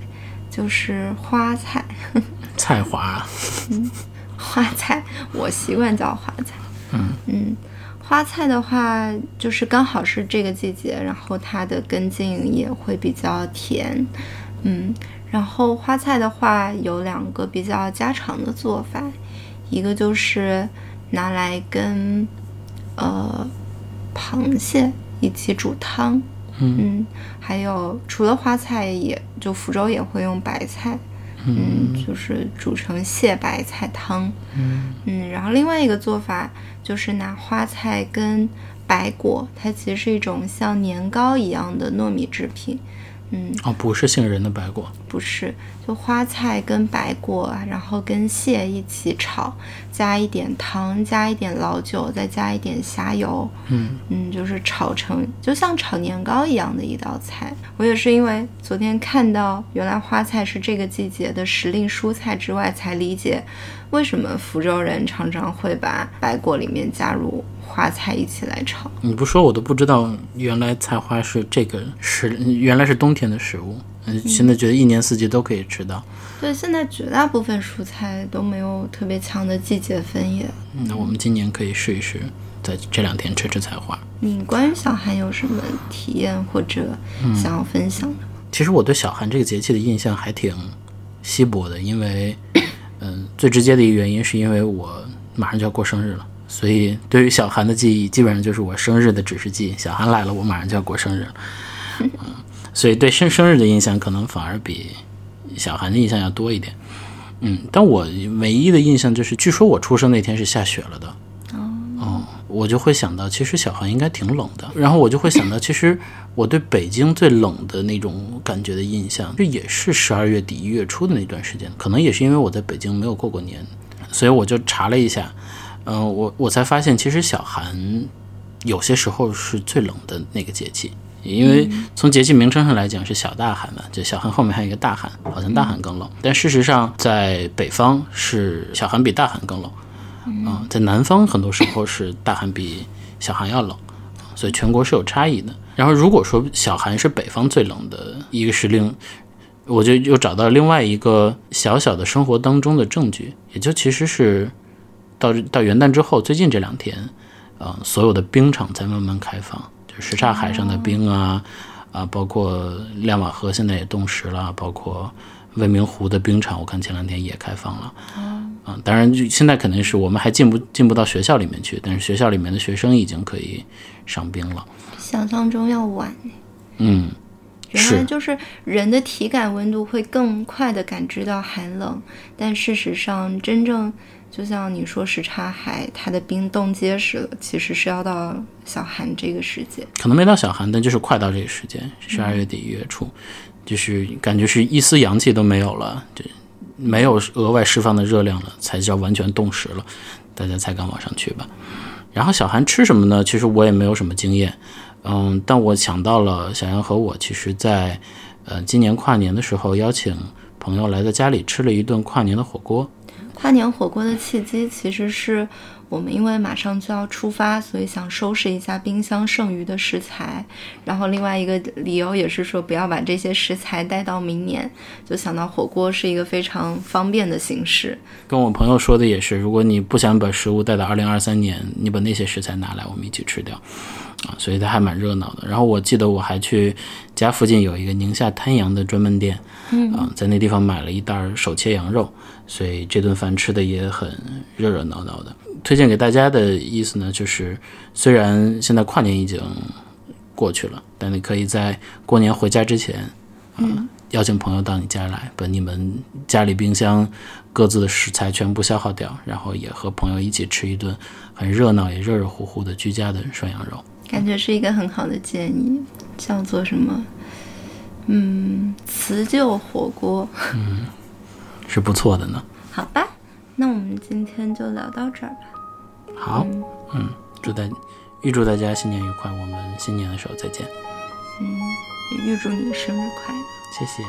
就是花菜。菜花，嗯，花菜，我习惯叫花菜。嗯嗯，花菜的话，就是刚好是这个季节，然后它的根茎也会比较甜。嗯，然后花菜的话有两个比较家常的做法，一个就是拿来跟呃螃蟹一起煮汤。嗯，还有除了花菜，也就福州也会用白菜。嗯，就是煮成蟹白菜汤。嗯嗯，然后另外一个做法就是拿花菜跟白果，它其实是一种像年糕一样的糯米制品。嗯，哦，不是杏仁的白果，不是，就花菜跟白果，然后跟蟹一起炒，加一点糖，加一点老酒，再加一点虾油。嗯嗯，就是炒成就像炒年糕一样的一道菜。我也是因为昨天看到原来花菜是这个季节的时令蔬菜之外，才理解为什么福州人常常会把白果里面加入。花菜一起来炒，你不说我都不知道，原来菜花是这个食，原来是冬天的食物。嗯，现在觉得一年四季都可以吃到。对，现在绝大部分蔬菜都没有特别强的季节分野。那我们今年可以试一试，在这两天吃吃菜花。你关于小寒有什么体验或者想要分享的？其实我对小寒这个节气的印象还挺稀薄的，因为，嗯，最直接的一个原因是因为我马上就要过生日了。所以，对于小韩的记忆，基本上就是我生日的指示记。小韩来了，我马上就要过生日了。嗯，所以对生生日的印象可能反而比小韩的印象要多一点。嗯，但我唯一的印象就是，据说我出生那天是下雪了的。哦，我就会想到，其实小寒应该挺冷的。然后我就会想到，其实我对北京最冷的那种感觉的印象，这也是十二月底一月初的那段时间。可能也是因为我在北京没有过过年，所以我就查了一下。嗯，我我才发现，其实小寒有些时候是最冷的那个节气，因为从节气名称上来讲是小大寒嘛，就小寒后面还有一个大寒，好像大寒更冷。但事实上，在北方是小寒比大寒更冷，啊，在南方很多时候是大寒比小寒要冷，所以全国是有差异的。然后如果说小寒是北方最冷的一个时令，我就又找到另外一个小小的生活当中的证据，也就其实是。到到元旦之后，最近这两天，啊，所有的冰场在慢慢开放，就什刹海上的冰啊，啊，包括亮马河现在也冻实了，包括未名湖的冰场，我看前两天也开放了。啊，当然，就现在肯定是我们还进不进不到学校里面去，但是学校里面的学生已经可以上冰了。想象中要晚。嗯，原来就是人的体感温度会更快的感知到寒冷，但事实上真正。就像你说什刹海，它的冰冻结实了，其实是要到小寒这个时间，可能没到小寒，但就是快到这个时间，十二月底一月初，就是感觉是一丝阳气都没有了，就没有额外释放的热量了，才叫完全冻实了，大家才敢往上去吧。然后小韩吃什么呢？其实我也没有什么经验，嗯，但我想到了小杨和我，其实在呃今年跨年的时候邀请朋友来到家里吃了一顿跨年的火锅。跨年火锅的契机其实是我们因为马上就要出发，所以想收拾一下冰箱剩余的食材。然后另外一个理由也是说不要把这些食材带到明年，就想到火锅是一个非常方便的形式。跟我朋友说的也是，如果你不想把食物带到二零二三年，你把那些食材拿来，我们一起吃掉。啊，所以它还蛮热闹的。然后我记得我还去家附近有一个宁夏滩羊的专门店，嗯啊，在那地方买了一袋手切羊肉，所以这顿饭吃的也很热热闹闹的。推荐给大家的意思呢，就是虽然现在跨年已经过去了，但你可以在过年回家之前，啊，邀请朋友到你家来，把你们家里冰箱各自的食材全部消耗掉，然后也和朋友一起吃一顿很热闹也热热乎乎的居家的涮羊肉。感觉是一个很好的建议，叫做什么？嗯，辞旧火锅。嗯是不错的呢。好吧，那我们今天就聊到这儿吧。好，嗯，祝大预祝大家新年愉快，我们新年的时候再见，嗯，也预祝你生日快乐。谢谢。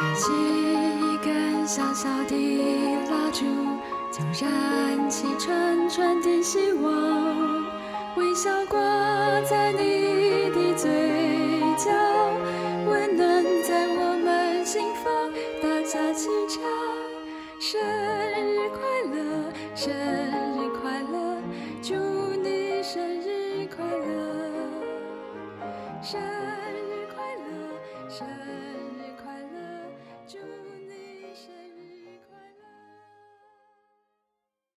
燃起一根小小的蜡烛，就燃起串串的希望，微笑挂在你的嘴角，温暖在我们心房。大家齐唱：生日快乐，生日快乐，祝你生日快乐，生日快乐，生。